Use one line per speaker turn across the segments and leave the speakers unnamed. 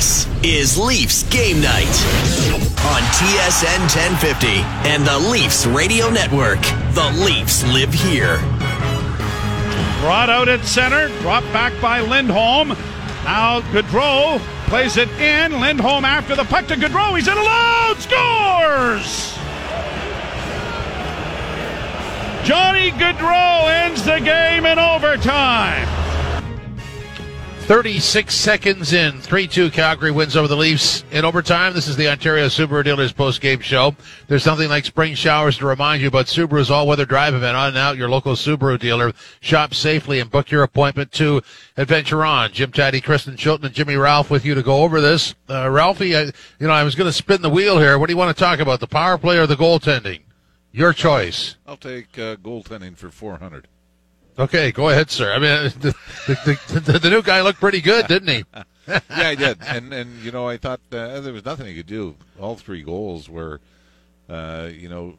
This is Leafs Game Night on TSN 1050 and the Leafs Radio Network. The Leafs live here.
Brought out at center, dropped back by Lindholm. Now Gaudreau plays it in. Lindholm after the puck to Gaudreau. He's in alone. Scores! Johnny Gaudreau ends the game in overtime.
36 seconds in. 3 2 Calgary wins over the Leafs in overtime. This is the Ontario Subaru Dealers post game show. There's something like spring showers to remind you about Subaru's all weather drive event on and out your local Subaru dealer. Shop safely and book your appointment to Adventure On. Jim Tatti, Kristen Shilton, and Jimmy Ralph with you to go over this. Uh, Ralphie, I, you know, I was going to spin the wheel here. What do you want to talk about? The power play or the goaltending? Your choice.
I'll take uh, goaltending for 400.
Okay, go ahead, sir. I mean, the, the, the, the new guy looked pretty good, didn't he?
yeah, he did. And and you know, I thought uh, there was nothing he could do. All three goals were, uh, you know,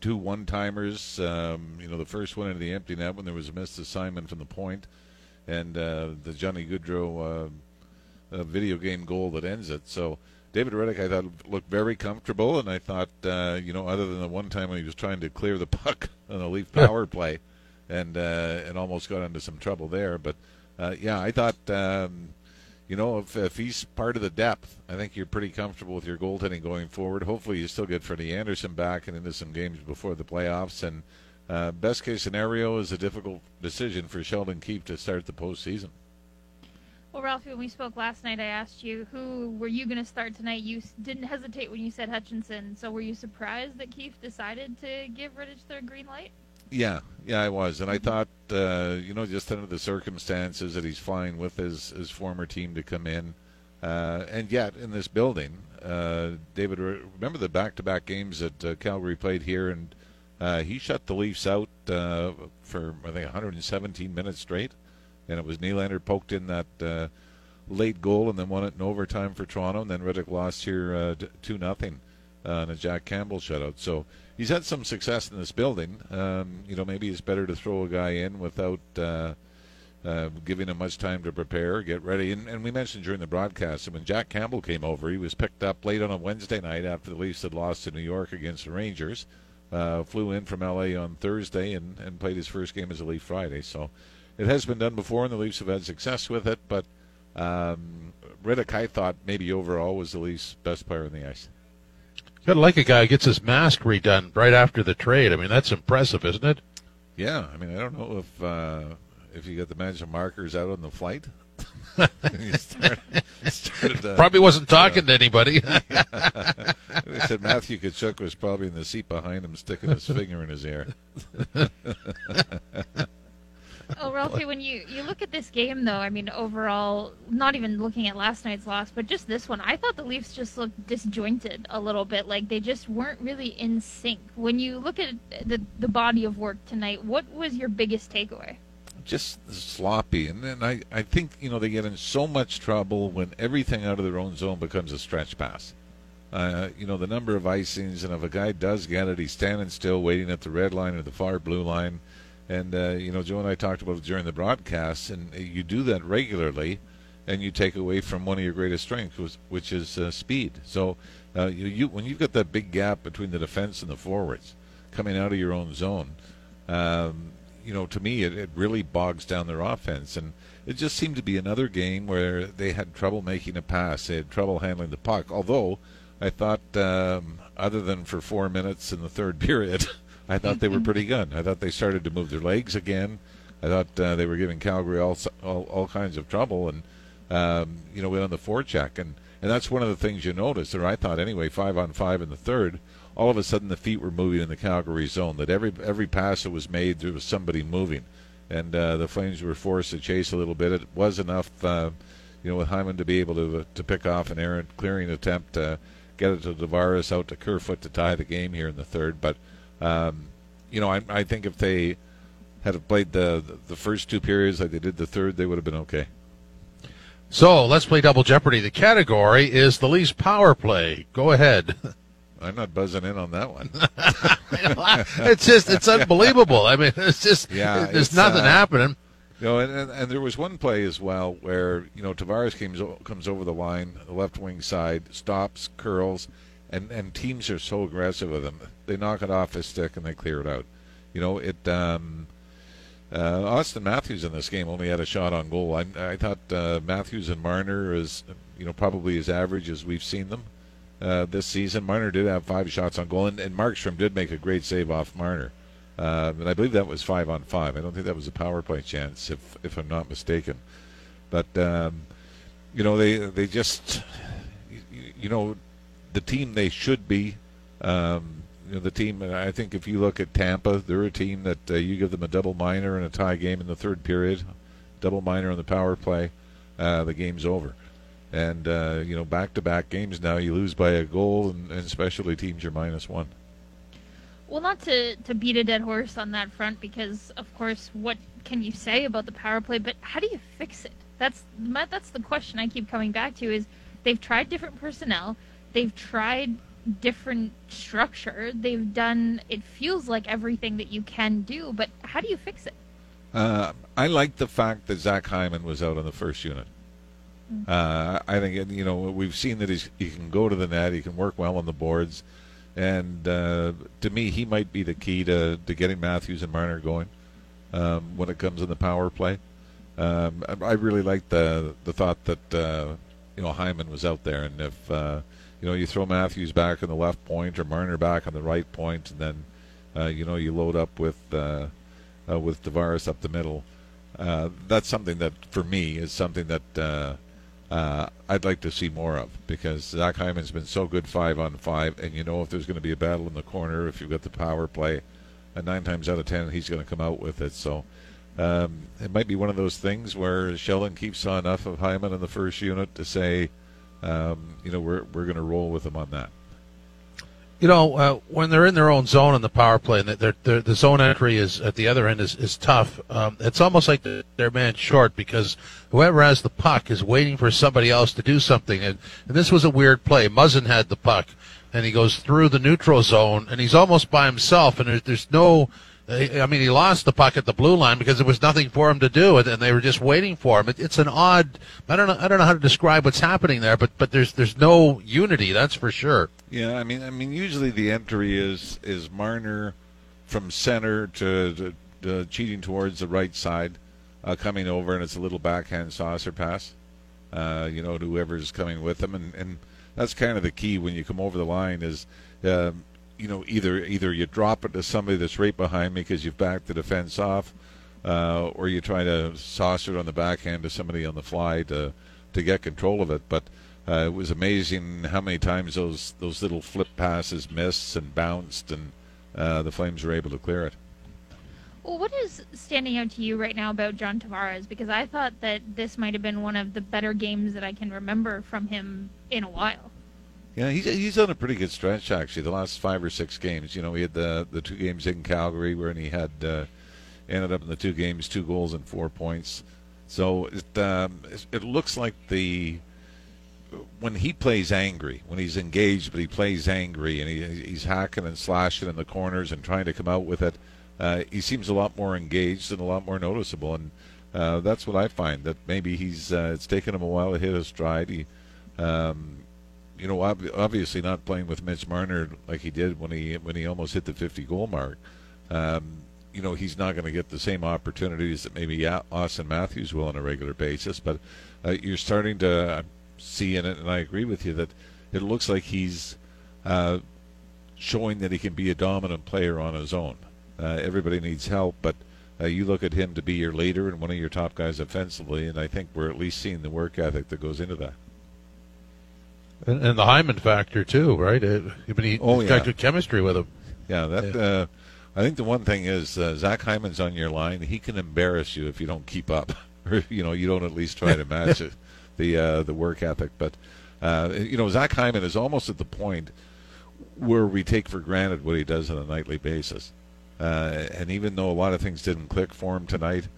two one timers. Um, you know, the first one into the empty net when there was a missed assignment from the point, and uh, the Johnny Gaudreau uh, video game goal that ends it. So. David Rittich, I thought looked very comfortable, and I thought, uh, you know, other than the one time when he was trying to clear the puck on a Leaf power play, and uh, and almost got into some trouble there. But uh, yeah, I thought um, you know if, if he's part of the depth, I think you're pretty comfortable with your goaltending going forward. Hopefully, you still get Freddie Andersen back and into some games before the playoffs. And uh, best case scenario is a difficult decision for Sheldon Keefe to start the postseason.
Well, Ralphie, when we spoke last night, I asked you who were you going to start tonight. You didn't hesitate when you said Hutchinson. So were you surprised that Keefe decided to give Rittich the green light?
Yeah, yeah, I was, and I thought, uh, you know, just under the circumstances that he's flying with his his former team to come in, uh, and yet in this building, uh, David, remember the back-to-back games that uh, Calgary played here, and uh, he shut the Leafs out uh, for I think 117 minutes straight, and it was Nylander poked in that late goal and then won it in overtime for Toronto, and then Rittich lost here two nothing on a Jack Campbell shutout. So he's had some success in this building. Um, you know, maybe it's better to throw a guy in without uh, uh, giving him much time to prepare, get ready. And, and we mentioned during the broadcast that when Jack Campbell came over, he was picked up late on a Wednesday night after the Leafs had lost to New York against the Rangers. Uh, flew in from LA on Thursday and, and played his first game as a Leaf Friday. So it has been done before, and the Leafs have had success with it. But um, Rittich, I thought maybe overall was the Leafs' best player on the ice.
Got to like a guy who gets his mask redone right after the trade. I mean, that's impressive, isn't it?
Yeah, I mean, I don't know if uh, if you got the magic markers out on the flight.
started, started, uh, probably wasn't talking to anybody.
they said Matthew Tkachuk was probably in the seat behind him, sticking his finger in his ear.
Oh, Ralphie, when you, you look at this game, though, I mean, overall, not even looking at last night's loss, but just this one, I thought the Leafs just looked disjointed a little bit. Like they just weren't really in sync. When you look at the, the body of work tonight, what was your biggest takeaway?
Just sloppy. And then I, I think, you know, they get in so much trouble when everything out of their own zone becomes a stretch pass. Uh, you know, the number of icings, and if a guy does get it, he's standing still waiting at the red line or the far blue line and uh, you know, Joe and I talked about it during the broadcast, and you do that regularly, and you take away from one of your greatest strengths, which is uh, speed. So, uh, you, you, when you've got that big gap between the defense and the forwards coming out of your own zone, um, you know, to me, it, it really bogs down their offense, and it just seemed to be another game where they had trouble making a pass, they had trouble handling the puck. Although, I thought, um, other than for four minutes in the third period. I thought they were pretty good. I thought they started to move their legs again. I thought uh, they were giving Calgary all, all, all kinds of trouble, and um, you know, went on the forecheck, and and that's one of the things you notice, or I thought anyway, five on five in the third. All of a sudden, the feet were moving in the Calgary zone. That every every pass that was made, there was somebody moving, and uh, the Flames were forced to chase a little bit. It was enough, uh, you know, with Hyman to be able to to pick off an errant clearing attempt, get it to Tavares out to Kerfoot to tie the game here in the third, but. Um, you know, I, I think if they had played the the first two periods like they did the third, they would have been okay.
So let's play double jeopardy. The category is the Leafs power play. Go ahead.
I'm not buzzing in on that one.
it's just it's unbelievable. I mean, it's just yeah, there's it's, nothing uh, happening.
You know, and, and, and there was one play as well where you know Tavares comes comes over the line, the left wing side, stops, curls, and and teams are so aggressive with him. They knock it off his stick and they clear it out. You know, it. Um, uh, Auston Matthews in this game only had a shot on goal. I, I thought uh, Matthews and Marner is, you know, probably as average as we've seen them uh, this season. Marner did have five shots on goal, and, and Markstrom did make a great save off Marner. Uh, and I believe that was five on five. I don't think that was a power play chance, if if I'm not mistaken. But um, you know, they they just, you, you know, the team they should be. Um, know, the team. I think if you look at Tampa, they're a team that uh, you give them a double minor and a tie game in the third period, double minor on the power play, uh, the game's over. And uh, you know, back-to-back games now, you lose by a goal, and, and specialty teams you're minus one.
Well, not to, to beat a dead horse on that front, because of course, what can you say about the power play? But how do you fix it? That's that's the question I keep coming back to. Is they've tried different personnel, they've tried different structure, they've done. It feels like everything that you can do, but how do you fix it?
Uh, I like the fact that Zach Hyman was out on the first unit. Uh, I think you know we've seen that he's, he can go to the net, he can work well on the boards, and uh, to me he might be the key to, to getting Matthews and Marner going um, when it comes in the power play. Um, I, I really like the the thought that uh, you know Hyman was out there, and if uh, you know you throw Matthews back on the left point or Marner back on the right point, and then uh, you know you load up with uh, uh, with Tavares up the middle. Uh, that's something that, for me, is something that uh, uh, I'd like to see more of because Zach Hyman's been so good five on five, and you know if there's going to be a battle in the corner, if you've got the power play, and nine times out of ten he's going to come out with it. So um, it might be one of those things where Sheldon keeps on enough of Hyman in the first unit to say, um, you know, we're we're going to roll with them on that.
You know, uh, when they're in their own zone in the power play, and they're, they're, the zone entry is at the other end is, is tough. Um, it's almost like they're man short because whoever has the puck is waiting for somebody else to do something. And, and this was a weird play. Muzzin had the puck, and he goes through the neutral zone, and he's almost by himself, and there's, there's no. I mean, he lost the puck at the blue line because there was nothing for him to do, and they were just waiting for him. It, it's an odd. I don't know. I don't know how to describe what's happening there, but but there's there's no unity. That's for sure.
Yeah, I mean, I mean, usually the entry is is Marner from center to, to, to cheating towards the right side, uh, coming over, and it's a little backhand saucer pass. Uh, you know, to whoever's coming with them, and and that's kind of the key when you come over the line is, um, you know, either either you drop it to somebody that's right behind me because you've backed the defense off, uh, or you try to saucer it on the backhand to somebody on the fly to to get control of it, but. Uh, it was amazing how many times those those little flip passes missed and bounced, and uh, the Flames were able to clear it.
Well, what is standing out to you right now about John Tavares? Because I thought that this might have been one of the better games that I can remember from him in a while.
Yeah, he's he's on a pretty good stretch actually. The last five or six games, you know, he had the the two games in Calgary where he had uh, ended up in the two games, two goals and four points. So it um, it looks like the when he plays angry, when he's engaged, but he plays angry and he, he's hacking and slashing in the corners and trying to come out with it, uh, he seems a lot more engaged and a lot more noticeable. And uh, that's what I find that maybe he's uh, it's taken him a while to hit his stride. He, um, you know, ob- obviously not playing with Mitch Marner like he did when he when he almost hit the 50 goal mark. Um, you know, he's not going to get the same opportunities that maybe Auston Matthews will on a regular basis. But uh, you're starting to see in it, and I agree with you that it looks like he's uh, showing that he can be a dominant player on his own. Uh, everybody needs help, but uh, you look at him to be your leader and one of your top guys offensively, and I think we're at least seeing the work ethic that goes into that.
And, and the Hyman factor too, right? It, I mean, he,
Oh,
has got good chemistry with him.
Yeah, that.
Yeah.
Uh, I think the one thing is uh, Zach Hyman's on your line. He can embarrass you if you don't keep up, or you know you don't at least try to match it, the uh, the work ethic. But uh, you know Zach Hyman is almost at the point where we take for granted what he does on a nightly basis. Uh, and even though a lot of things didn't click for him tonight,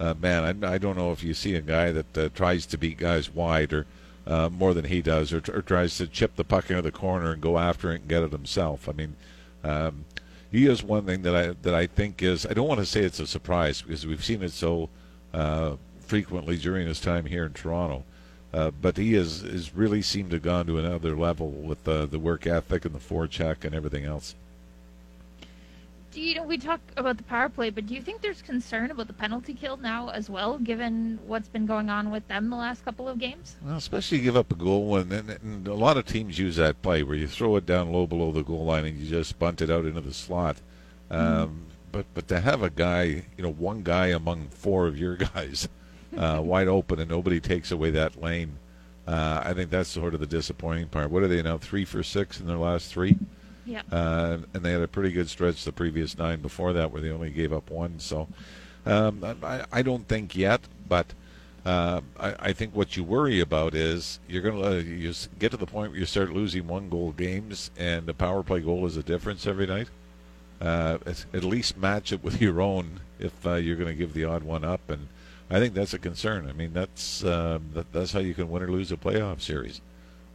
uh, man, I, I don't know if you see a guy that uh, tries to beat guys wide or uh, more than he does, or, or tries to chip the puck into the corner and go after it and get it himself. I mean, um, he is one thing that I that I think is I don't want to say it's a surprise because we've seen it so uh, frequently during his time here in Toronto. Uh, but he has, has really seemed to have gone to another level with the work ethic and the forecheck and everything else.
Do you know we talk about the power play, but do you think there's concern about the penalty kill now as well, given what's been going on with them the last couple of games?
Well, especially give up a goal, and, and, and, a lot of teams use that play where you throw it down low below the goal line and you just bunt it out into the slot. Um, mm-hmm. But but to have a guy, you know, one guy among four of your guys, uh, wide open, and nobody takes away that lane. Uh, I think that's sort of the disappointing part. What are they now? Three for six in their last three.
Yeah.
Uh, and they had a pretty good stretch the previous nine before that, where they only gave up one. So um, I, I, don't think yet, but uh, I, I, think what you worry about is you're going to you get to the point where you start losing one goal games, and the power play goal is a difference every night. Uh, at least match it with your own if uh, you're going to give the odd one up, and I think that's a concern. I mean, that's uh, that, that's how you can win or lose a playoff series.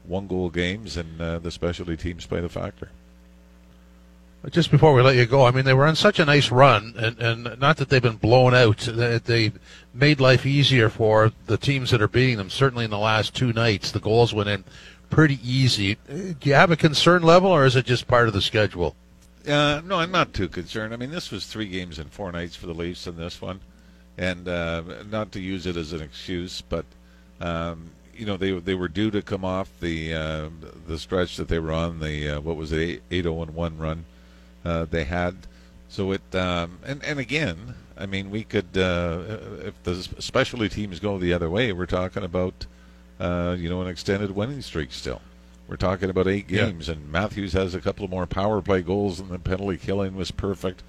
One goal games, and uh, the specialty teams play the factor.
Just before we let you go, I mean, they were on such a nice run, and, and not that they've been blown out. They made life easier for the teams that are beating them. Certainly in the last two nights, the goals went in pretty easy. Do you have a concern level, or is it just part of the schedule?
Uh, no, I'm not too concerned. I mean, this was three games in four nights for the Leafs in this one, and uh, not to use it as an excuse, but um, you know they they were due to come off the uh, the stretch that they were on the uh, what was it eight zero and one run uh, they had. So it um, and and again, I mean, we could uh, if the specialty teams go the other way, we're talking about uh, you know an extended winning streak still. We're talking about eight games, yeah. and Matthews has a couple more power play goals, and the penalty killing was perfect.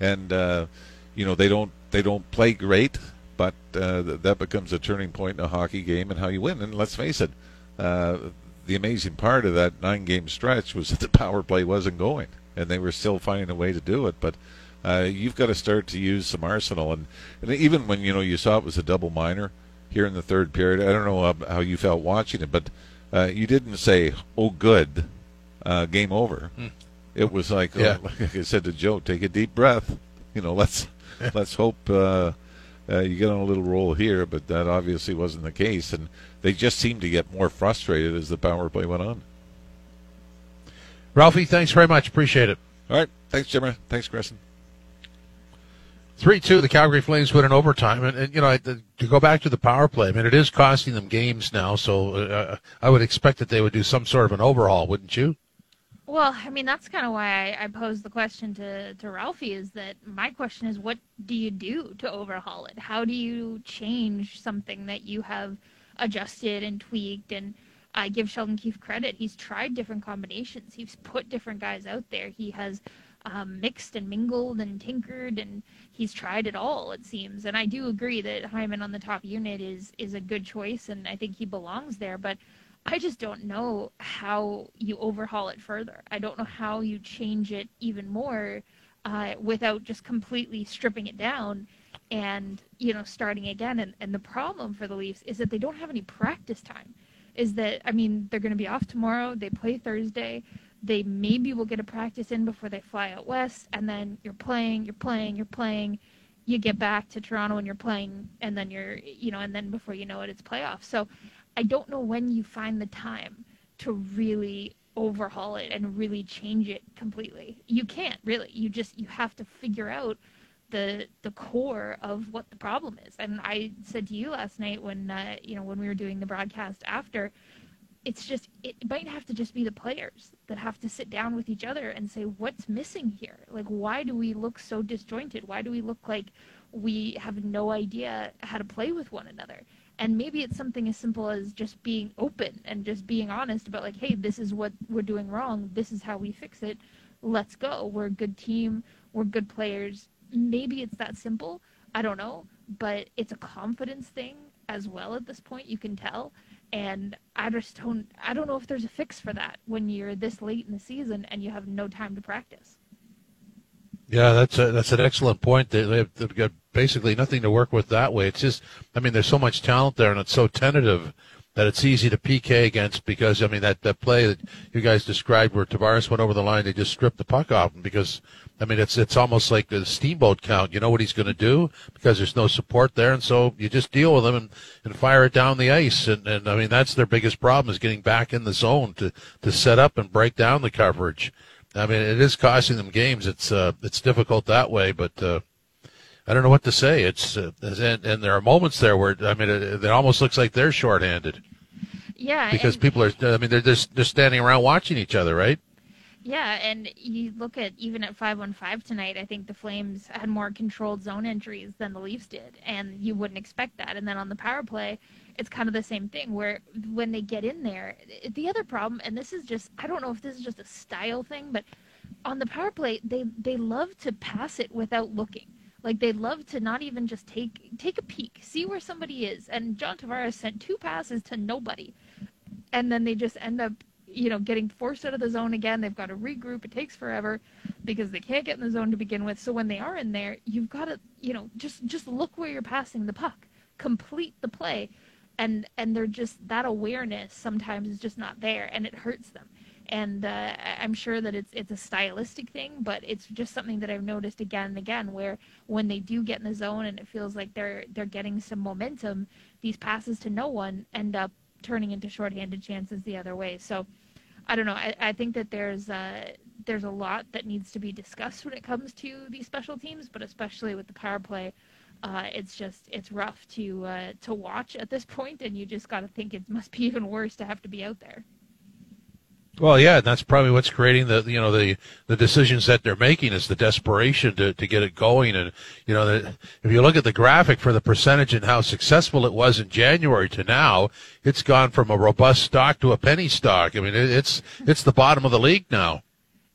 And uh, you know they don't they don't play great, but uh, that becomes a turning point in a hockey game and how you win. And let's face it, uh, the amazing part of that nine game stretch was that the power play wasn't going and they were still finding a way to do it. But uh, you've got to start to use some arsenal, and, and even when you know you saw it was a double minor here in the third period. I don't know how you felt watching it, but uh, you didn't say, "Oh, good, uh, game over." Hmm. It was like, yeah. oh, like I said to Joe, take a deep breath. You know, let's let's hope uh, uh, you get on a little roll here, but that obviously wasn't the case, and they just seemed to get more frustrated as the power play went on.
Ralphie, thanks very much. Appreciate it.
All right. Thanks, Jimmy. Thanks, Grayson.
3 2, the Calgary Flames win in overtime. And, and, you know, to go back to the power play, I mean, it is costing them games now. So uh, I would expect that they would do some sort of an overhaul, wouldn't you?
Well, I mean, that's kind of why I, I posed the question to, to Ralphie is that my question is what do you do to overhaul it? How do you change something that you have adjusted and tweaked and – I give Sheldon Keefe credit. He's tried different combinations. He's put different guys out there. He has um, mixed and mingled and tinkered, and he's tried it all. It seems, and I do agree that Hyman on the top unit is is a good choice, and I think he belongs there. But I just don't know how you overhaul it further. I don't know how you change it even more uh, without just completely stripping it down and you know starting again. And, and the problem for the Leafs is that they don't have any practice time is that I mean they're going to be off tomorrow. They play Thursday. They maybe will get a practice in before they fly out west, and then you're playing, you're playing, you're playing. You get back to Toronto and you're playing, and then you're you know, and then before you know it, it's playoffs. So I don't know when you find the time to really overhaul it and really change it completely. You can't really. You just you have to figure out the the core of what the problem is. And I said to you last night when uh, you know when we were doing the broadcast after, it's just it might have to just be the players that have to sit down with each other and say what's missing here. Like why do we look so disjointed? Why do we look like we have no idea how to play with one another? And maybe it's something as simple as just being open and just being honest about like, hey, this is what we're doing wrong. This is how we fix it. Let's go. We're a good team. We're good players maybe it's that simple. I don't know, but it's a confidence thing as well at this point. You can tell, and I just don't. I don't know if there's a fix for that when you're this late in the season and you have no time to practice.
Yeah, that's a, that's an excellent point. They, they've got basically nothing to work with that way. It's just, I mean, there's so much talent there, and it's so tentative that it's easy to PK against because I mean that that play that you guys described where Tavares went over the line, they just stripped the puck off him because I mean it's it's almost like a steamboat count. You know what he's going to do because there's no support there, and so you just deal with him and, and fire it down the ice. And, and I mean that's their biggest problem is getting back in the zone to to set up and break down the coverage. I mean it is costing them games. It's uh, it's difficult that way, but. Uh, I don't know what to say. It's uh, and, and there are moments there where I mean it, it almost looks like they're shorthanded.
Yeah,
because people are. I mean, they're just they're standing around watching each other, right?
Yeah, and you look at even at five one five tonight. I think the Flames had more controlled zone entries than the Leafs did, and you wouldn't expect that. And then on the power play, it's kind of the same thing where when they get in there, the other problem, and this is just I don't know if this is just a style thing, but on the power play, they they love to pass it without looking. Like they love to not even just take take a peek, see where somebody is. And John Tavares sent two passes to nobody. And then they just end up you know getting forced out of the zone again. They've got to regroup. It takes forever because they can't get in the zone to begin with. So when they are in there you've got to you know just just look where you're passing the puck. Complete the play. And and they're just that awareness sometimes is just not there and it hurts them and uh, I'm sure that it's it's a stylistic thing, but it's just something that I've noticed again and again, where when they do get in the zone and it feels like they're they're getting some momentum, these passes to no one end up turning into shorthanded chances the other way. So I don't know. I, I think that there's uh, there's a lot that needs to be discussed when it comes to these special teams, but especially with the power play, uh, it's just it's rough to uh, to watch at this point, and you just got to think it must be even worse to have to be out there.
Well, yeah, and that's probably what's creating the you know the the decisions that they're making is the desperation to to get it going, and you know the, if you look at the graphic for the percentage and how successful it was in January to now, it's gone from a robust stock to a penny stock. I mean, it, it's it's the bottom of the league now.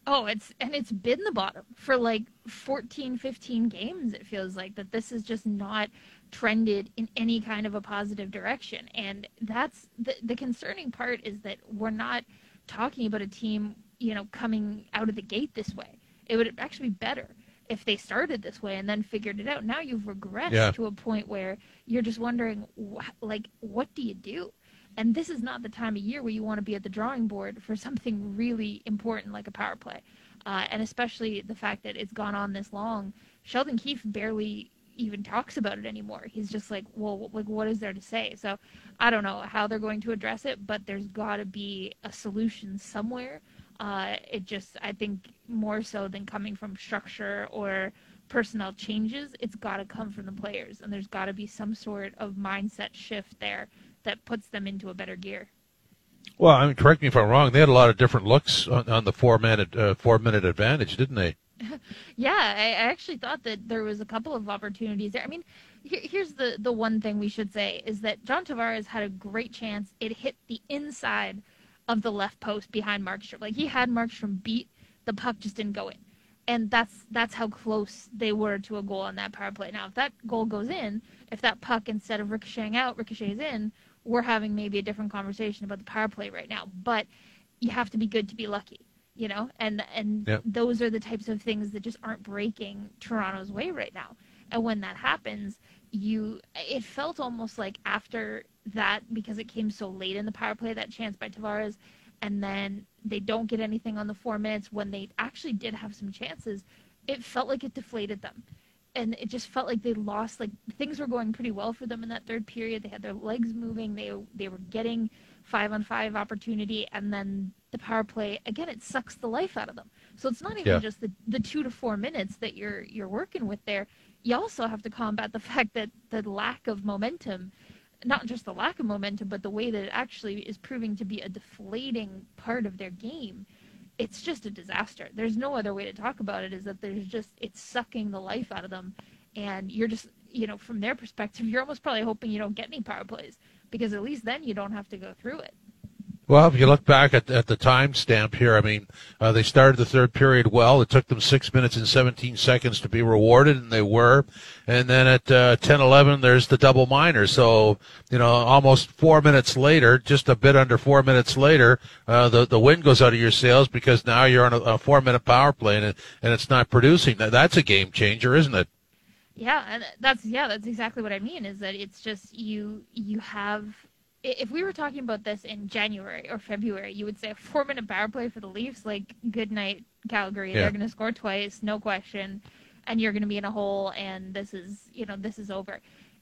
Oh, it's and it's been the bottom for like 14, 15 games. It feels like that this is just not trended in any kind of a positive direction, and that's the the concerning part is that we're not talking about a team, you know, coming out of the gate this way. It would actually be better if they started this way and then figured it out. Now you've regressed yeah. to a point where you're just wondering, wh- like, what do you do? And this is not the time of year where you want to be at the drawing board for something really important like a power play. Uh, and especially the fact that it's gone on this long. Sheldon Keefe barely even talks about it anymore. He's just like, well, like what is there to say? So I don't know how they're going to address it, but there's got to be a solution somewhere. Uh, it just, I think, more so than coming from structure or personnel changes, it's got to come from the players, and there's got to be some sort of mindset shift there that puts them into a better gear.
Well, I mean, correct me if I'm wrong. They had a lot of different looks on, on the four minute uh, four minute advantage, didn't they?
yeah, I, actually thought that there was a couple of opportunities there. I mean, here, here's the the one thing we should say is that John Tavares had a great chance. It hit the inside of the left post behind Markstrom. Like he had Markstrom beat, the puck just didn't go in, and that's that's how close they were to a goal on that power play. Now, if that goal goes in, if that puck instead of ricocheting out ricochets in, we're having maybe a different conversation about the power play right now. But you have to be good to be lucky you know and and yep. those are the types of things that just aren't breaking toronto's way right now. And when that happens you it felt almost like after that because it came so late in the power play that chance by tavares and then they don't get anything on the four minutes when they actually did have some chances it felt like it deflated them. And it just felt like they lost like things were going pretty well for them in that third period. They had their legs moving. They they were getting five on five opportunity and then the power play again it sucks the life out of them. So it's not even yeah. just the, the two to four minutes that you're you're working with there. You also have to combat the fact that the lack of momentum not just the lack of momentum but the way that it actually is proving to be a deflating part of their game. It's just a disaster. There's no other way to talk about it is that there's just it's sucking the life out of them. And you're just you know from their perspective you're almost probably hoping you don't get any power plays because at least then you don't have to go through it.
Well, if you look back at, at the timestamp here, I mean, uh, they started the third period well. It took them six minutes and 17 seconds to be rewarded, and they were. And then at uh, 10 11, there's the double minor. So, you know, almost four minutes later, just a bit under four minutes later, uh, the, the wind goes out of your sails because now you're on a, a four minute power play and, and it's not producing. That's a game changer, isn't it?
Yeah, and that's yeah, that's exactly what I mean. Is that it's just you you have if we were talking about this in January or February, you would say a four minute power play for the Leafs, like good night, Calgary.
Yeah.
They're going to score twice, no question, and you're going to be in a hole, and this is you know this is over.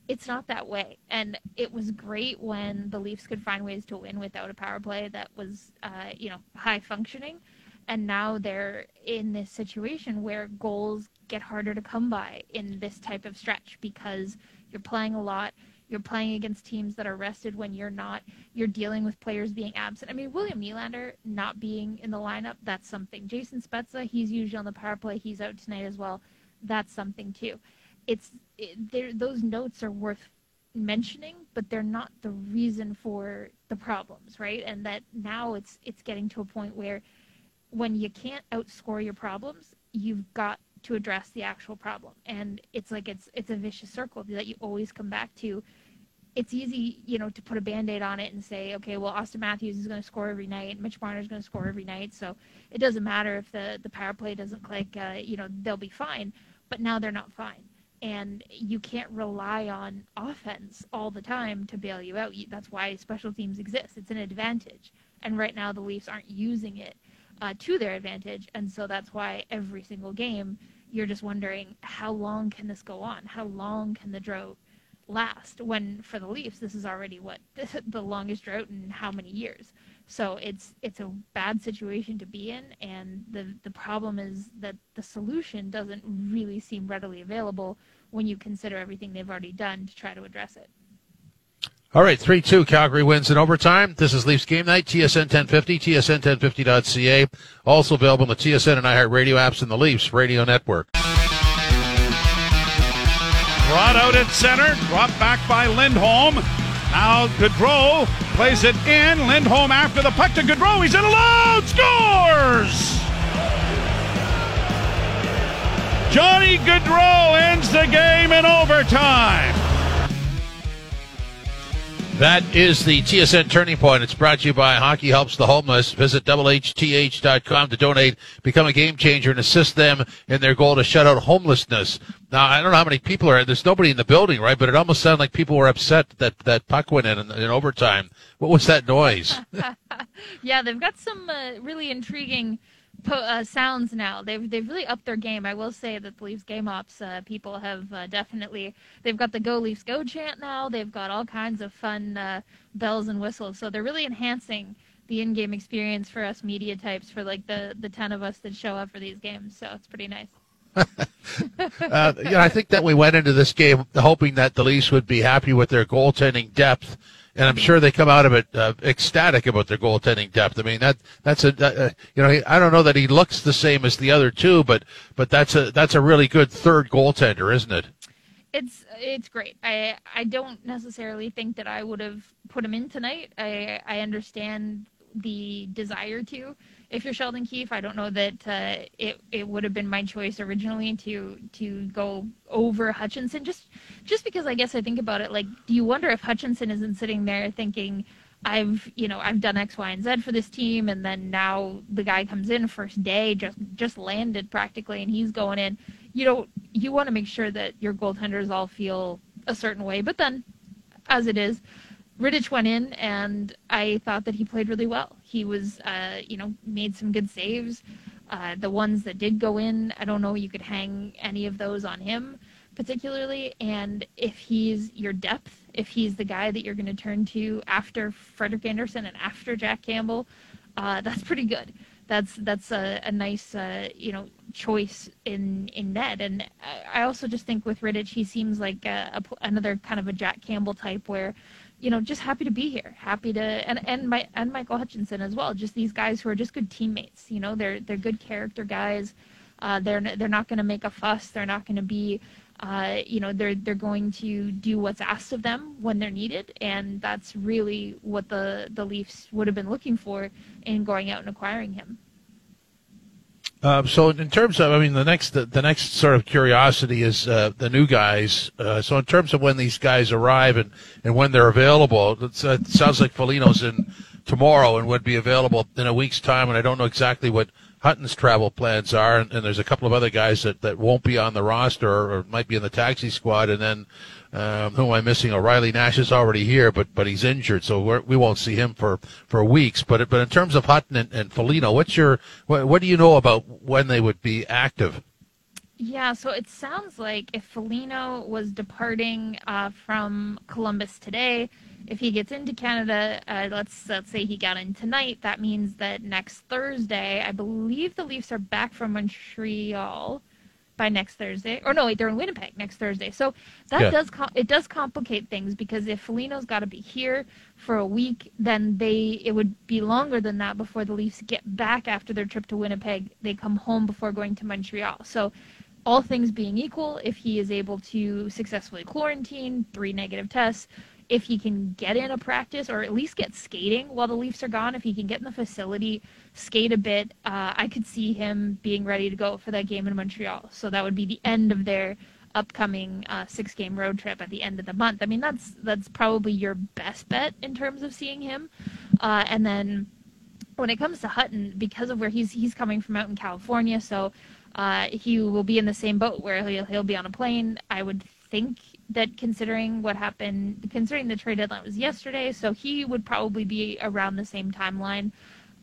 It's not that way, and it was great when the Leafs could find ways to win without a power play that was uh, you know high functioning, and now they're in this situation where goals get harder to come by in this type of stretch because you're playing a lot you're playing against teams that are rested when you're not. You're dealing with players being absent. I mean, William Nylander not being in the lineup, that's something. Jason Spezza, he's usually on the power play. He's out tonight as well. That's something too. It's it, those notes are worth mentioning, but they're not the reason for the problems, right? And that now it's it's getting to a point where when you can't outscore your problems, you've got to address the actual problem. And it's like it's it's a vicious circle that you always come back to it's easy, you know, to put a band-aid on it and say, okay, well, Auston Matthews is going to score every night, Mitch Marner is going to score every night, so it doesn't matter if the the power play doesn't click. Uh, you know, they'll be fine. But now they're not fine, and you can't rely on offense all the time to bail you out. That's why special teams exist. It's an advantage, and right now the Leafs aren't using it uh, to their advantage, and so that's why every single game you're just wondering how long can this go on? How long can the drought last when for the Leafs this is already what the longest drought in how many years. So it's it's a bad situation to be in and the the problem is that the solution doesn't really seem readily available when you consider everything they've already done to try to address it.
All right, 3 2. Calgary wins in overtime. This is Leafs Game Night, TSN 1050, TSN1050.ca. Also available on the TSN and iHeartRadio apps and the Leafs Radio Network.
Brought out at center, dropped back by Lindholm. Now Gaudreau plays it in. Lindholm after the puck to Gaudreau. He's in alone. Scores! Johnny Gaudreau ends the game in overtime.
That is the TSN Turning Point. It's brought to you by Hockey Helps the Homeless. Visit HTH.com to donate, become a game changer, and assist them in their goal to shut out homelessness. Now, I don't know how many people are. There's nobody in the building, right? But it almost sounded like people were upset that that puck went in in, in overtime. What was that noise?
yeah, they've got some uh, really intriguing po- uh, sounds now. They've they've really upped their game. I will say that the Leafs game ops uh, people have uh, definitely they've got the Go Leafs Go chant now. They've got all kinds of fun uh, bells and whistles. So they're really enhancing the in-game experience for us media types for like the the ten of us that show up for these games. So it's pretty nice.
uh, you know, I think that we went into this game hoping that the Leafs would be happy with their goaltending depth and I'm sure they come out of it uh, ecstatic about their goaltending depth. I mean that that's a uh, you know I don't know that he looks the same as the other two, but but that's a that's a really good third goaltender, isn't it?
It's it's great. I I don't necessarily think that I would have put him in tonight. I I understand the desire to. If you're Sheldon Keefe, I don't know that uh, it it would have been my choice originally to to go over Hutchinson. Just just because I guess I think about it, like, do you wonder if Hutchinson isn't sitting there thinking, I've you know I've done X, Y, and Z for this team, and then now the guy comes in first day, just just landed practically, and he's going in. You know, you want to make sure that your goaltenders all feel a certain way, but then, as it is, Rittich went in, and I thought that he played really well. He was, uh, you know, made some good saves. Uh, the ones that did go in, I don't know you could hang any of those on him particularly. And if he's your depth, if he's the guy that you're going to turn to after Frederik Andersen and after Jack Campbell, uh, that's pretty good. That's that's a, a nice uh, you know choice in in net. And I also just think with Rittich, he seems like a, a, another kind of a Jack Campbell type where you know, just happy to be here, happy to, and and my and Michael Hutchinson as well. Just these guys who are just good teammates. You know, they're they're good character guys. Uh, they're they're not going to make a fuss. They're not going to be, uh, you know, they're they're going to do what's asked of them when they're needed, and that's really what the the Leafs would have been looking for in going out and acquiring him.
Um, so in terms of, I mean, the next the, the next sort of curiosity is uh, the new guys. Uh, so in terms of when these guys arrive and, and when they're available, uh, it sounds like Foligno's in tomorrow and would be available in a week's time. And I don't know exactly what Hutton's travel plans are. And, and there's a couple of other guys that, that won't be on the roster or, or might be in the taxi squad. And then Um, who am I missing? O'Reilly Nash is already here, but but he's injured, so we not see him for, for weeks. But but in terms of Hutton and, and Foligno, what's your what, what do you know about when they would be active?
Yeah, so it sounds like if Foligno was departing uh, from Columbus today, if he gets into Canada, uh, let's let's say he got in tonight, that means that next Thursday, I believe the Leafs are back from Montreal by next Thursday. Or no, wait, they're in Winnipeg next Thursday. So that yeah. does com- it does complicate things because if Foligno's got to be here for a week, then they it would be longer than that before the Leafs get back after their trip to Winnipeg. They come home before going to Montreal. So all things being equal, if he is able to successfully quarantine, three negative tests, if he can get in a practice or at least get skating while the Leafs are gone, if he can get in the facility, skate a bit, uh, I could see him being ready to go for that game in Montreal. So that would be the end of their upcoming uh, six-game road trip at the end of the month. I mean, that's that's probably your best bet in terms of seeing him. Uh, and then when it comes to Hutton, because of where he's he's coming from out in California, so uh, he will be in the same boat where he'll, he'll be on a plane. I would think that considering what happened, considering the trade deadline was yesterday, so he would probably be around the same timeline.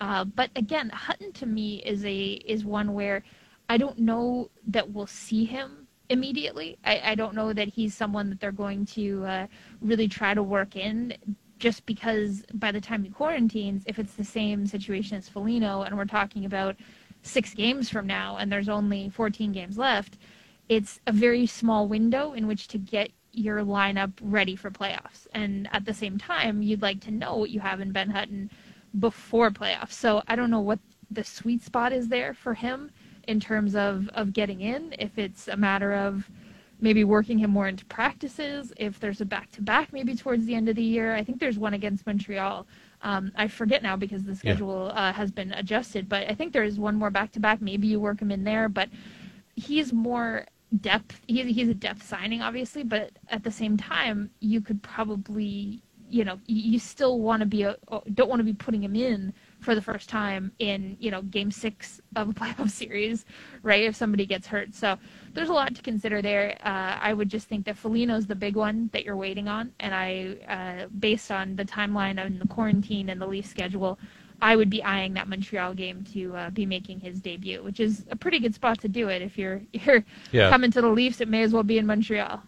Uh, but again, Hutton to me is a is one where I don't know that we'll see him immediately. I, I don't know that he's someone that they're going to uh, really try to work in just because by the time he quarantines, if it's the same situation as Foligno, and we're talking about six games from now and there's only 14 games left, it's a very small window in which to get your lineup ready for playoffs. And at the same time, you'd like to know what you have in Ben Hutton before playoffs. So I don't know what the sweet spot is there for him in terms of, of getting in, if it's a matter of maybe working him more into practices, if there's a back to back maybe towards the end of the year. I think there's one against Montreal um, I forget now because the schedule yeah. uh, has been adjusted, but I think there is one more back to back. Maybe you work him in there, but he's more depth. He's, he's a depth signing, obviously, but at the same time, you could probably, you know, you, still want to be, a, don't want to be putting him in for the first time in you know game six of a playoff series right if somebody gets hurt so there's a lot to consider there uh, i would just think that Foligno's the big one that you're waiting on and i uh, based on the timeline and the quarantine and the leaf schedule i would be eyeing that montreal game to uh, be making his debut which is a pretty good spot to do it if you're you're yeah. coming to the leafs it may as well be in montreal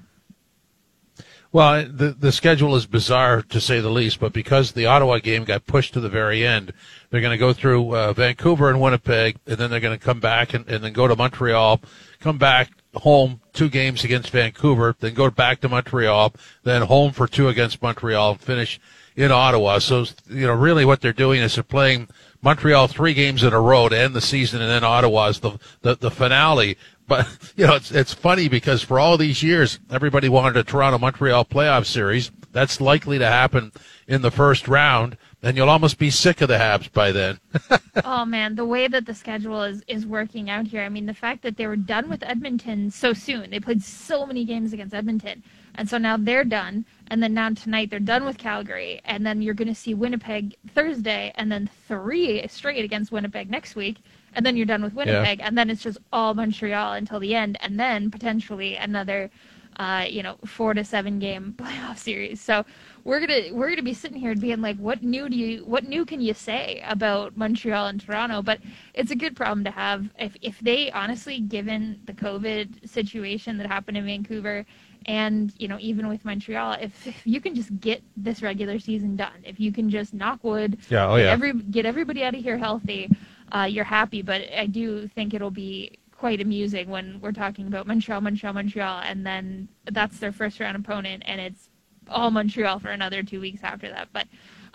well, the the schedule is bizarre to say the least, but because the Ottawa game got pushed to the very end, they're going to go through uh, Vancouver and Winnipeg, and then they're going to come back and, and then go to Montreal, come back home two games against Vancouver, then go back to Montreal, then home for two against Montreal, finish in Ottawa. So you know, really, what they're doing is they're playing Montreal three games in a row to end the season, and then Ottawa is the the, the finale. But you know, it's it's funny because for all these years, everybody wanted a Toronto Montreal playoff series. That's likely to happen in the first round, and you'll almost be sick of the Habs by then.
oh man, the way that the schedule is is working out here. I mean, the fact that they were done with Edmonton so soon. They played so many games against Edmonton. And so now they're done. And then now tonight they're done with Calgary. And then you're going to see Winnipeg Thursday and then three straight against Winnipeg next week and then you're done with Winnipeg, yeah. and then it's just all Montreal until the end, and then potentially another, uh, you know, four to seven game playoff series. So we're gonna we're gonna be sitting here being like, what new do you what new can you say about Montreal and Toronto? But it's a good problem to have if if they honestly, given the COVID situation that happened in Vancouver. And you know, even with Montreal, if, if you can just get this regular season done, if you can just knock wood,
yeah, oh yeah,
every, get everybody out of here healthy, uh, you're happy. But I do think it'll be quite amusing when we're talking about Montreal, Montreal, Montreal, and then that's their first round opponent, and it's all Montreal for another two weeks after that. But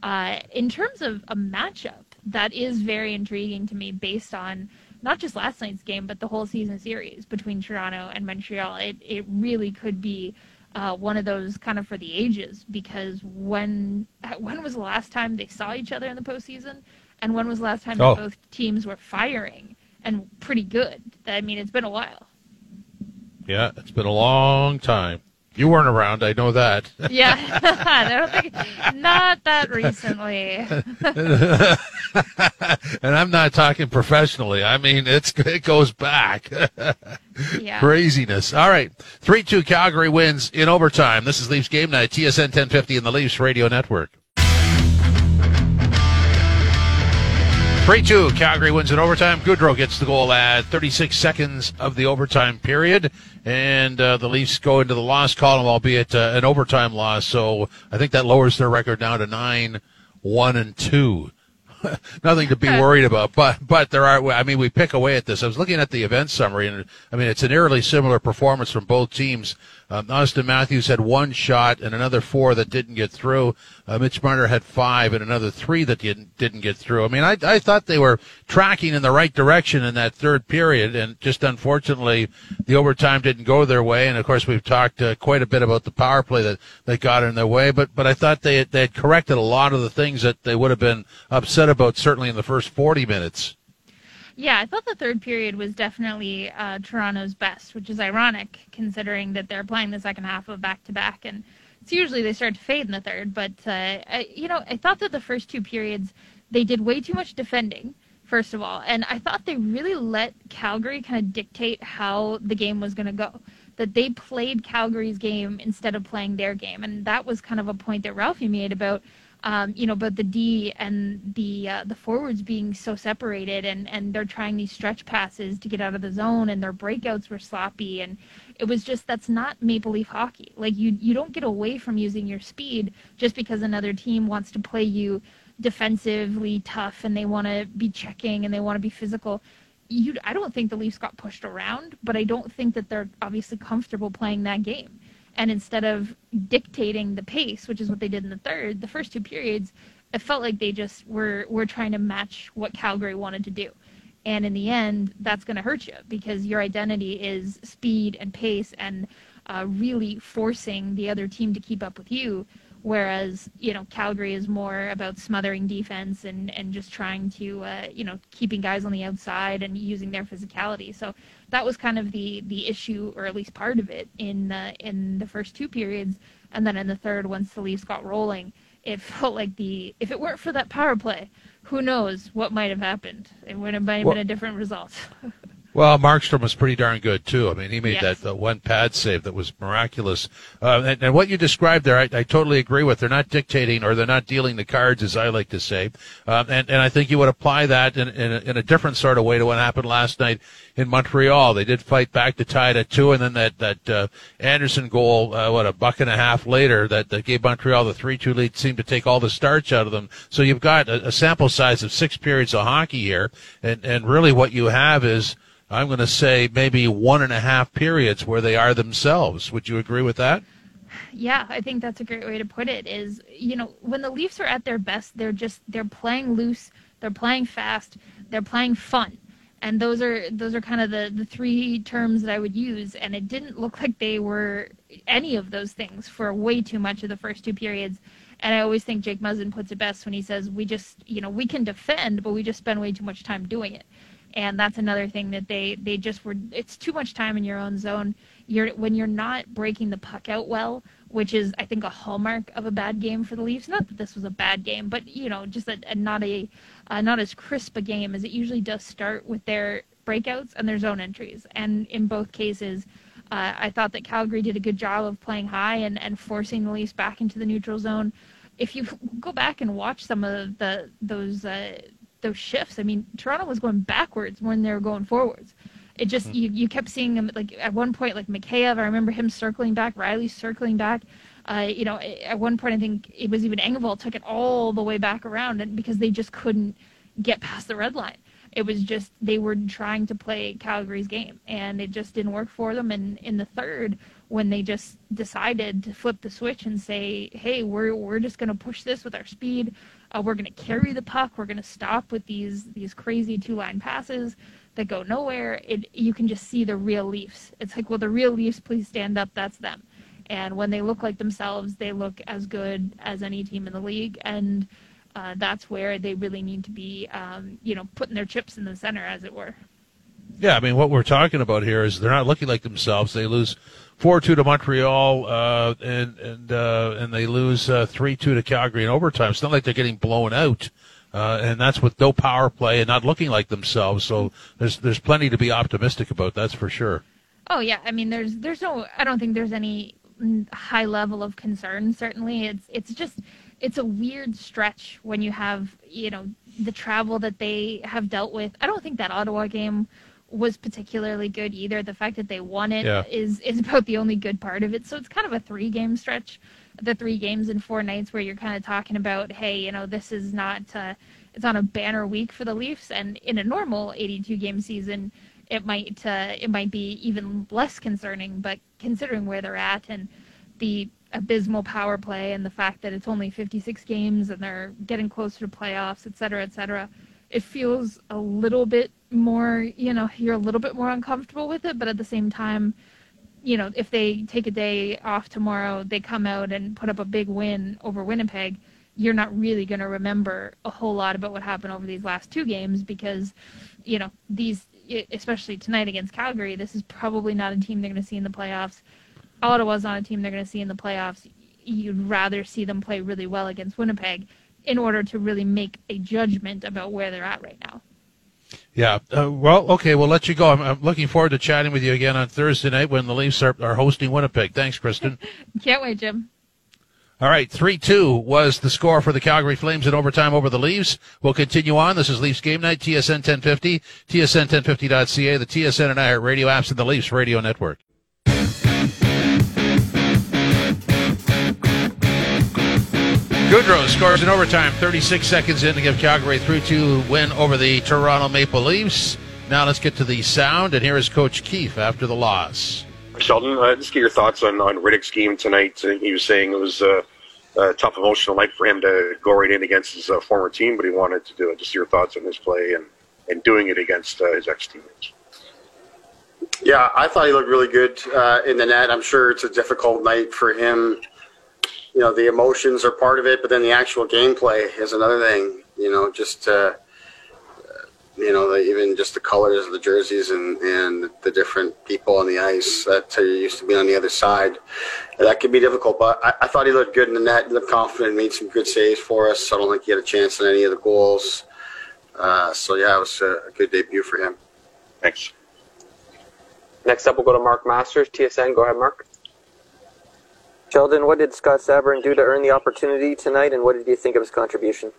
uh, in terms of a matchup, that is very intriguing to me based on not just last night's game, but the whole season series between Toronto and Montreal. It it really could be. Uh, one of those kind of for the ages because when when was the last time they saw each other in the postseason? And when was the last time oh. both teams were firing and pretty good? I mean, it's been a while.
Yeah, it's been a long time. You weren't around, I know that.
yeah, I don't think not that recently.
and I'm not talking professionally. I mean, it's it goes back.
Yeah.
Craziness. All right. 3 2 Calgary wins in overtime. This is Leafs Game Night, TSN 1050 and the Leafs Radio Network. 3 2 Calgary wins in overtime. Gaudreau gets the goal at 36 seconds of the overtime period. And uh, the Leafs go into the loss column, albeit uh, an overtime loss. So I think that lowers their record down to 9 1 and 2. nothing to be worried about. But but there are. I mean, we pick away at this. I was looking at the event summary, and I mean, it's an eerily similar performance from both teams. Um, Auston Matthews had one shot and another four that didn't get through. Uh, Mitch Marner had five and another three that didn't didn't get through. I mean, I I thought they were tracking in the right direction in that third period, and just unfortunately, the overtime didn't go their way. And of course, we've talked uh, quite a bit about the power play that that got in their way. But but I thought they they had corrected a lot of the things that they would have been upset about certainly in the first 40 minutes.
Yeah, I thought the third period was definitely uh, Toronto's best, which is ironic considering that they're playing the second half of back to back, and it's usually they start to fade in the third. But uh, I, you know, I thought that the first two periods they did way too much defending. First of all, and I thought they really let Calgary kind of dictate how the game was going to go. That they played Calgary's game instead of playing their game, and that was kind of a point that Ralphie made about um, you know, but the D and the uh, the forwards being so separated, and and they're trying these stretch passes to get out of the zone, and their breakouts were sloppy, and it was just that's not Maple Leaf hockey. Like you you don't get away from using your speed just because another team wants to play you defensively tough, and they want to be checking and they want to be physical. You, I don't think the Leafs got pushed around, but I don't think that they're obviously comfortable playing that game. And instead of dictating the pace, which is what they did in the third, the first two periods, it felt like they just were were trying to match what Calgary wanted to do. And in the end, that's going to hurt you because your identity is speed and pace and uh, really forcing the other team to keep up with you. Whereas, you know, Calgary is more about smothering defense and, and just trying to, uh, you know, keeping guys on the outside and using their physicality. So that was kind of the, the issue, or at least part of it, in the, in the first two periods. And then in the third, once the Leafs got rolling, it felt like the, if it weren't for that power play, who knows what might have happened? It would have been well, a different result.
Well, Markstrom was pretty darn good too. I mean, he made
yes.
that uh, one pad save that was miraculous. Uh, and, and, what you described there, I, I, totally agree with. They're not dictating or they're not dealing the cards, as I like to say. Um, and, and I think you would apply that in, in a, in, a, different sort of way to what happened last night in Montreal. They did fight back to tie it at two, and then that that uh, Anderson goal, uh, what a buck and a half later, that, that gave Montreal the three-two lead, seemed to take all the starch out of them. So you've got a, a sample size of six periods of hockey here, and and really what you have is I'm going to say maybe one and a half periods where they are themselves. Would you agree with that?
Yeah, I think that's a great way to put it. Is you know when the Leafs are at their best, they're just they're playing loose, they're playing fast, they're playing fun, and those are those are kind of the the three terms that I would use. And it didn't look like they were any of those things for way too much of the first two periods. And I always think Jake Muzzin puts it best when he says, "We just you know we can defend, but we just spend way too much time doing it." And that's another thing that they they just were it's too much time in your own zone. You're when you're not breaking the puck out well which is i think a hallmark of a bad game for the leafs. Not that this was a bad game but you know just a, a not a not as crisp a game as it usually does start with their breakouts and their zone entries. And in both cases uh, I thought that Calgary did a good job of playing high and, and forcing the Leafs back into the neutral zone. If you go back and watch some of the those uh, those shifts. I mean, Toronto was going backwards when they were going forwards. It just mm-hmm. you, you kept seeing them like at one point like Mikheyev, I remember him circling back, Riley circling back. Uh, you know, at one point I think it was even Engvall took it all the way back around, and because they just couldn't get past the red line. It was just they were trying to play Calgary's game, and it just didn't work for them. And in the third, when they just decided to flip the switch and say, "Hey, we're we're just going to push this with our speed. Uh, we're going to carry the puck. We're going to stop with these these crazy two line passes that go nowhere." It you can just see the real Leafs. It's like, well, the real Leafs, please stand up. That's them. And when they look like themselves, they look as good as any team in the league. And uh, that's where they really need to be, um, you know, putting their chips in the center, as it were.
Yeah, I mean, what we're talking about here is they're not looking like themselves. They lose four two to Montreal, uh, and and uh, and they lose uh, three two to Calgary in overtime. It's not like they're getting blown out, uh, and that's with no power play and not looking like themselves. So there's there's plenty to be optimistic about. That's for sure.
Oh yeah, I mean, there's there's no, I don't think there's any high level of concern. Certainly, it's it's just it's a weird stretch when you have you know the travel that they have dealt with. I don't think that Ottawa game was particularly good either. The fact that they won it
Yeah.
is is about the only good part of it. So it's kind of a three game stretch, the three games in four nights where you're kind of talking about, hey, you know, this is not uh, it's on a banner week for the Leafs, and in a normal 82 game season, it might uh, it might be even less concerning. But considering where they're at and the abysmal power play and the fact that it's only 56 games and they're getting closer to playoffs, et cetera, et cetera, it feels a little bit more, you know, you're a little bit more uncomfortable with it, but at the same time, you know, if they take a day off tomorrow, they come out and put up a big win over Winnipeg, you're not really going to remember a whole lot about what happened over these last two games because, you know, these, especially tonight against Calgary, this is probably not a team they're going to see in the playoffs. Ottawa's not a team they're going to see in the playoffs. You'd rather see them play really well against Winnipeg in order to really make a judgment about where they're at right now.
Yeah. Uh, well, okay. We'll let you go. I'm, I'm looking forward to chatting with you again on Thursday night when the Leafs are, are hosting Winnipeg. Thanks, Kristen.
Can't wait, Jim.
All right, 3-2 was the score for the Calgary Flames in overtime over the Leafs. We'll continue on. This is Leafs Game Night, TSN 1050, TSN1050.ca, the TSN and iHeart Radio apps, and the Leafs Radio Network. Gaudreau scores in overtime, 36 seconds in to give Calgary a 3-2 win over the Toronto Maple Leafs. Now let's get to the sound, and here is Coach Keefe after the loss.
Sheldon, uh, just get your thoughts on, on Rittich's game tonight. Uh, he was saying it was uh, a tough emotional night for him to go right in against his uh, former team, but he wanted to do it. Just your thoughts on his play and, and doing it against uh, his ex-teammates.
Yeah, I thought he looked really good uh, in the net. I'm sure it's a difficult night for him. You know, the emotions are part of it, but then the actual gameplay is another thing. You know, just uh, you know, the, even just the colors of the jerseys and and the different people on the ice that uh, used to be on the other side. That could be difficult, but I, I thought he looked good in the net. He looked confident, made some good saves for us. I don't think he had a chance on any of the goals. Uh, so yeah, it was a, a good debut for him.
Thanks.
Next up, we'll go to Mark Masters, TSN. Go ahead, Mark.
Sheldon, what did Scott Sabourin do to earn the opportunity tonight, and what did you think of his contribution?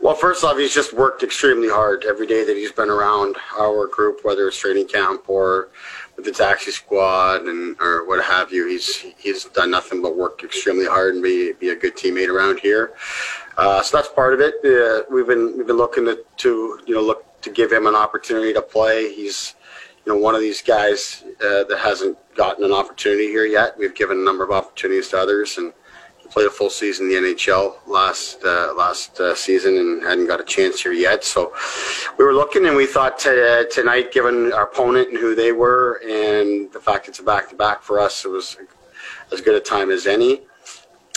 Well, first off, he's just worked extremely hard every day that he's been around our group, whether it's training camp or with the taxi squad and or what have you. He's he's done nothing but work extremely hard and be be a good teammate around here. Uh, so that's part of it. Uh, we've been we've been looking to, to you know look to give him an opportunity to play. He's you know one of these guys uh, that hasn't gotten an opportunity here yet. We've given a number of opportunities to others and he played a full season in the NHL last uh, last uh, season and hadn't got a chance here yet. So we were looking, and we thought t- tonight, given our opponent and who they were, and the fact it's a back to back for us, it was as good a time as any.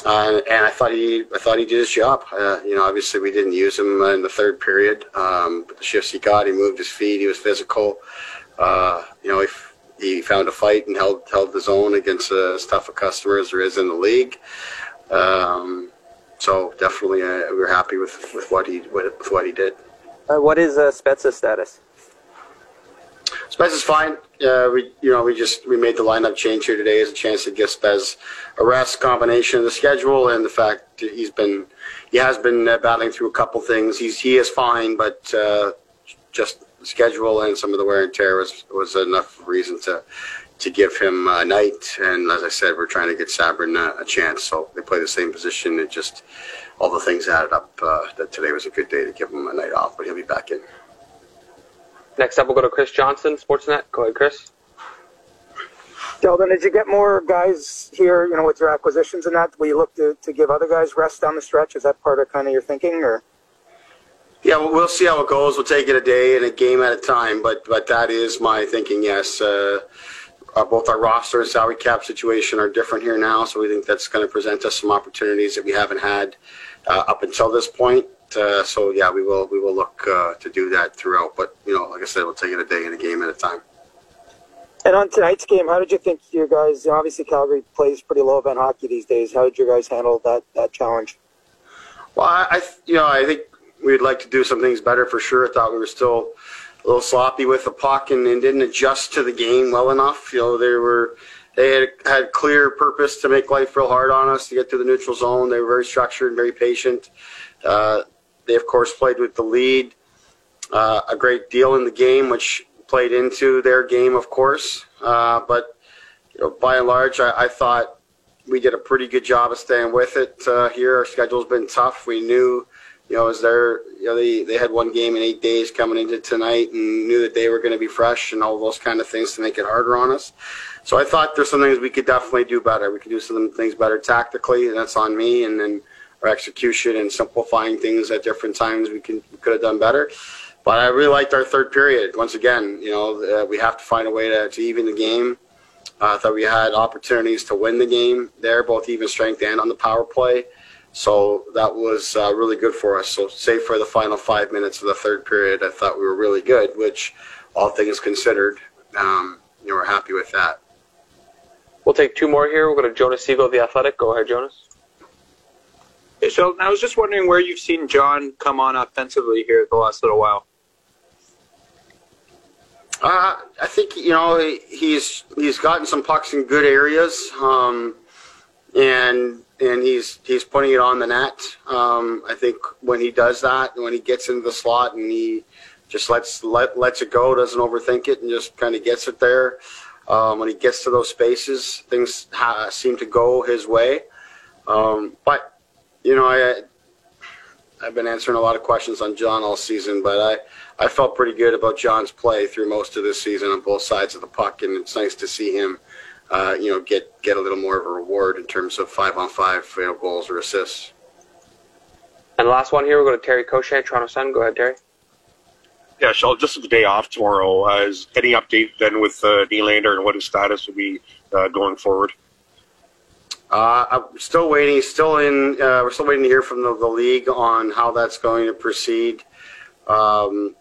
Uh, and I thought he, I thought he did his job. Uh, you know, obviously we didn't use him in the third period, um, but the shifts he got, he moved his feet, he was physical. Uh, you know, he, he found a fight and held held his own against uh, as tough a customer as there is in the league. Um, so definitely, uh, we are happy with, with what he with, with what he did.
Uh, what is uh, Spezza's status?
Spez is fine. Uh, we you know we just we made the lineup change here today as a chance to give Spez a rest combination of the schedule and the fact he's been he has been uh, battling through a couple things. He's he is fine, but uh, just schedule and some of the wear and tear was was enough reason to to give him a night. And as I said, we're trying to get Sabourin a, a chance. So they play the same position. It just all the things added up uh, that today was a good day to give him a night off, but he'll be back in.
Next up, we'll go to Chris Johnston, Sportsnet. Go ahead, Chris.
Sheldon, did you get more guys here, you know, with your acquisitions and that? Will you look to, to give other guys rest down the stretch? Is that part of kind of your thinking, or?
Yeah, well, we'll see how it goes. We'll take it a day and a game at a time, but but that is my thinking. Yes, uh, uh, both our roster and salary cap situation are different here now, so we think that's going to present us some opportunities that we haven't had uh, up until this point. Uh, so yeah, we will we will look uh, to do that throughout. But you know, like I said, we'll take it a day and a game at a time.
And on tonight's game, how did you think you guys? Obviously, Calgary plays pretty low event hockey these days. How did you guys handle that that challenge?
Well, I, I you know I think we'd like to do some things better for sure. I thought we were still a little sloppy with the puck and, and didn't adjust to the game well enough. You know, they were they had, had clear purpose to make life real hard on us to get to the neutral zone. They were very structured and very patient. Uh, they of course played with the lead uh, a great deal in the game, which played into their game, of course. Uh, but you know, by and large, I, I thought we did a pretty good job of staying with it uh, here. Our schedule's been tough. We knew, you know, as there, you know, they, they had one game in eight days coming into tonight and knew that they were going to be fresh and all those kind of things to make it harder on us. So I thought there's some things we could definitely do better. We could do some things better tactically, and that's on me. And then our execution and simplifying things at different times we can we could have done better. But I really liked our third period. Once again, you know, uh, we have to find a way to, to even the game. Uh, I thought we had opportunities to win the game there, both even strength and on the power play. So that was uh, really good for us. So, save for the final five minutes of the third period, I thought we were really good, which, all things considered, um, you know, we're happy with that.
We'll take two more here. We'll go to Jonas Siegel, The Athletic. Go ahead, Jonas.
Hey, Sheldon, I was just wondering where you've seen John come on offensively here the last little while.
Uh, I think you know he's he's gotten some pucks in good areas, um, and and he's he's putting it on the net. Um, I think when he does that, and when he gets into the slot and he just lets let lets it go, doesn't overthink it, and just kind of gets it there. Um, when he gets to those spaces, things ha- seem to go his way. Um, but you know, I I've been answering a lot of questions on John all season, but I I felt pretty good about John's play through most of this season on both sides of the puck, and it's nice to see him, uh, you know, get get a little more of a reward in terms of five on five you know, goals or assists.
And the last one here, we'll go to Terry Koshan, Toronto Sun. Go ahead, Terry.
Yeah, Shell, just the day off tomorrow. Uh, is any update then with uh, Nylander and what his status will be uh, going forward?
Uh, I'm still waiting. Still in. Uh, we're still waiting to hear from the, the league on how that's going to proceed. Um,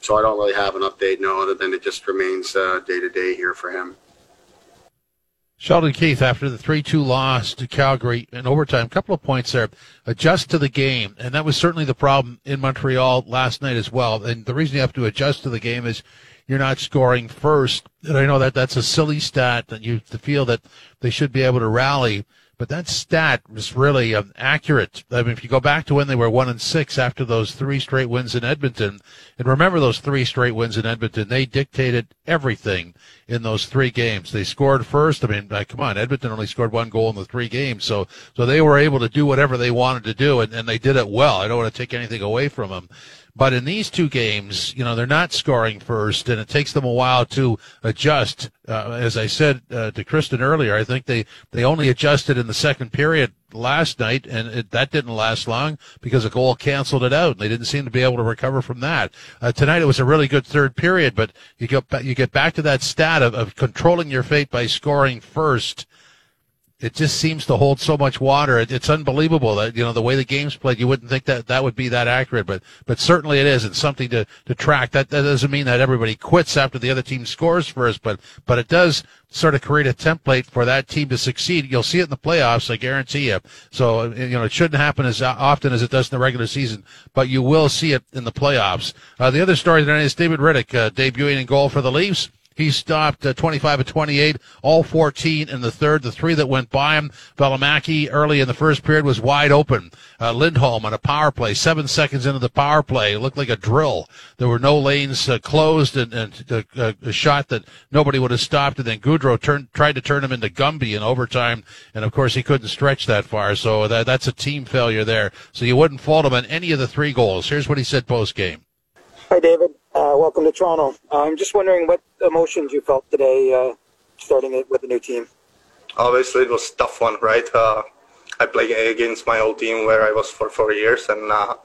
so I don't really have an update, no, other than it just remains day to day here for him.
Sheldon Keefe, after the 3-2 loss to Calgary in overtime, a couple of points there, adjust to the game. And that was certainly the problem in Montreal last night as well. And the reason you have to adjust to the game is you're not scoring first. And I know that that's a silly stat that you feel that they should be able to rally. But that stat was really um, accurate. I mean, if you go back to when they were one and six after those three straight wins in Edmonton, and remember those three straight wins in Edmonton, they dictated everything in those three games. They scored first. I mean, uh, come on, Edmonton only scored one goal in the three games, so so they were able to do whatever they wanted to do, and, and they did it well. I don't want to take anything away from them. But in these two games, you know, they're not scoring first, and it takes them a while to adjust. Uh, as I said uh, to Kristen earlier, I think they, they only adjusted in the second period last night, and it, that didn't last long because a goal canceled it out. And they didn't seem to be able to recover from that. Uh, tonight it was a really good third period, but you get you get back to that stat of, of controlling your fate by scoring first it just seems to hold so much water. It, it's unbelievable that you know the way the game's played. You wouldn't think that that would be that accurate, but but certainly it is. It's something to to track. That that doesn't mean that everybody quits after the other team scores first, but but it does sort of create a template for that team to succeed. You'll see it in the playoffs, I guarantee you. So you know it shouldn't happen as often as it does in the regular season, but you will see it in the playoffs. Uh, the other story tonight is David Rittich uh, debuting in goal for the Leafs. He stopped uh, 25 of 28, all 14 in the third. The three that went by him, Valimaki early in the first period was wide open. Uh, Lindholm on a power play, seven seconds into the power play, looked like a drill. There were no lanes uh, closed and, and uh, a shot that nobody would have stopped. And then Gaudreau turned, tried to turn him into Gumby in overtime. And of course he couldn't stretch that far. So that, that's a team failure there. So you wouldn't fault him on any of the three goals. Here's what he said post game.
Hi, David. Uh, welcome to Toronto. I'm just wondering what emotions you felt today uh, starting it with the new team.
Obviously, it was a tough one, right? Uh, I played against my old team where I was for four years, and uh,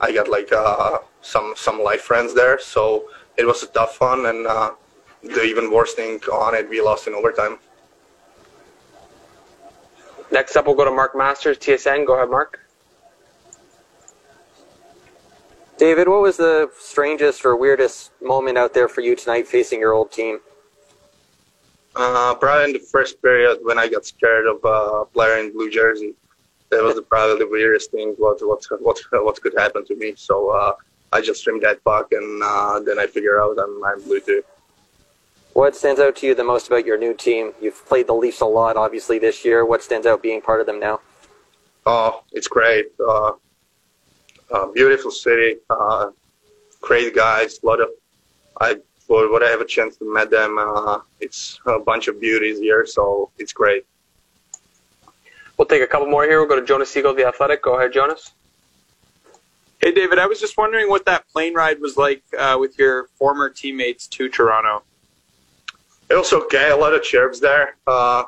I got like uh, some some life friends there. So it was a tough one, and uh, the even worse thing on it, we lost in overtime.
Next up, we'll go to Mark Masters, TSN. Go ahead, Mark.
David, what was the strangest or weirdest moment out there for you tonight facing your old team?
Uh, probably in the first period when I got scared of uh, player in blue jersey. That was probably the weirdest thing what what what what could happen to me. So uh, I just stream that puck, and uh, then I figure out I'm, I'm blue too.
What stands out to you the most about your new team? You've played the Leafs a lot, obviously, this year. What stands out being part of them now?
Oh, it's great. Uh, uh, beautiful city, uh, great guys. A lot of I for what I have a chance to meet them. Uh, it's a bunch of beauties here, so it's great.
We'll take a couple more here. We'll go to Jonas Siegel, the Athletic. Go ahead, Jonas.
Hey, David, I was just wondering what that plane ride was like uh, with your former teammates to Toronto.
It was okay. A lot of chirps there. Uh,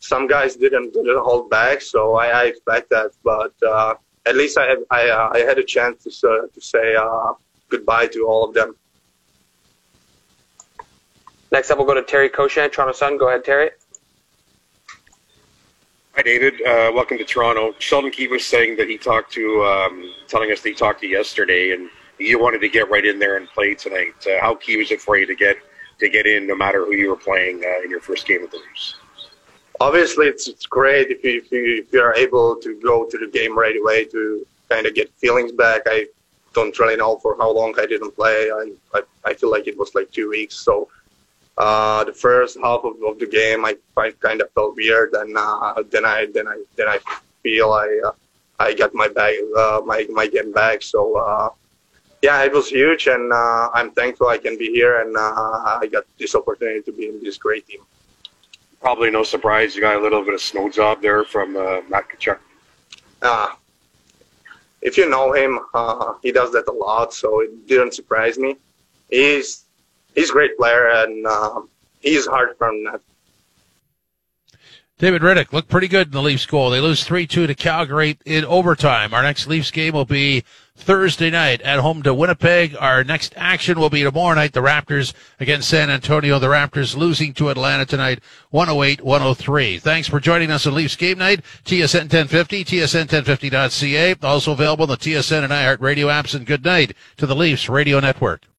some guys didn't didn't hold back, so I, I expect that. But uh, at least I have, I, uh, I had a chance to uh, to say uh, goodbye to all of them.
Next up, we'll go to Terry Koshan, Toronto Sun. Go ahead, Terry.
Hi, David. Uh, welcome to Toronto. Sheldon Keefe was saying that he talked to, um, telling us that he talked to you yesterday, and you wanted to get right in there and play tonight. Uh, how key was it for you to get to get in, no matter who you were playing uh, in your first game of the Leafs?
Obviously, it's, it's great if you, if you if you are able to go to the game right away to kind of get feelings back. I don't really know for how long I didn't play. I I, I feel like it was like two weeks. So uh, the first half of, of the game, I, I kind of felt weird, and uh, then I then I then I feel I uh, I got my bag uh, my my game back. So uh, yeah, it was huge, and uh, I'm thankful I can be here, and uh, I got this opportunity to be in this great team.
Probably no surprise you got a little bit of snow job there from uh, Matt Tkachuk.
Uh, if you know him, uh, he does that a lot, so it didn't surprise me. He's he's a great player, and uh, he's hard from that.
David Rittich looked pretty good in the Leafs goal. They lose 3-2 to Calgary in overtime. Our next Leafs game will be Thursday night at home to Winnipeg. Our next action will be tomorrow night. The Raptors against San Antonio. The Raptors losing to Atlanta tonight, 108-103. Thanks for joining us on Leafs Game Night. TSN 1050, TSN1050.ca. Also available on the TSN and iHeartRadio apps. And good night to the Leafs Radio Network.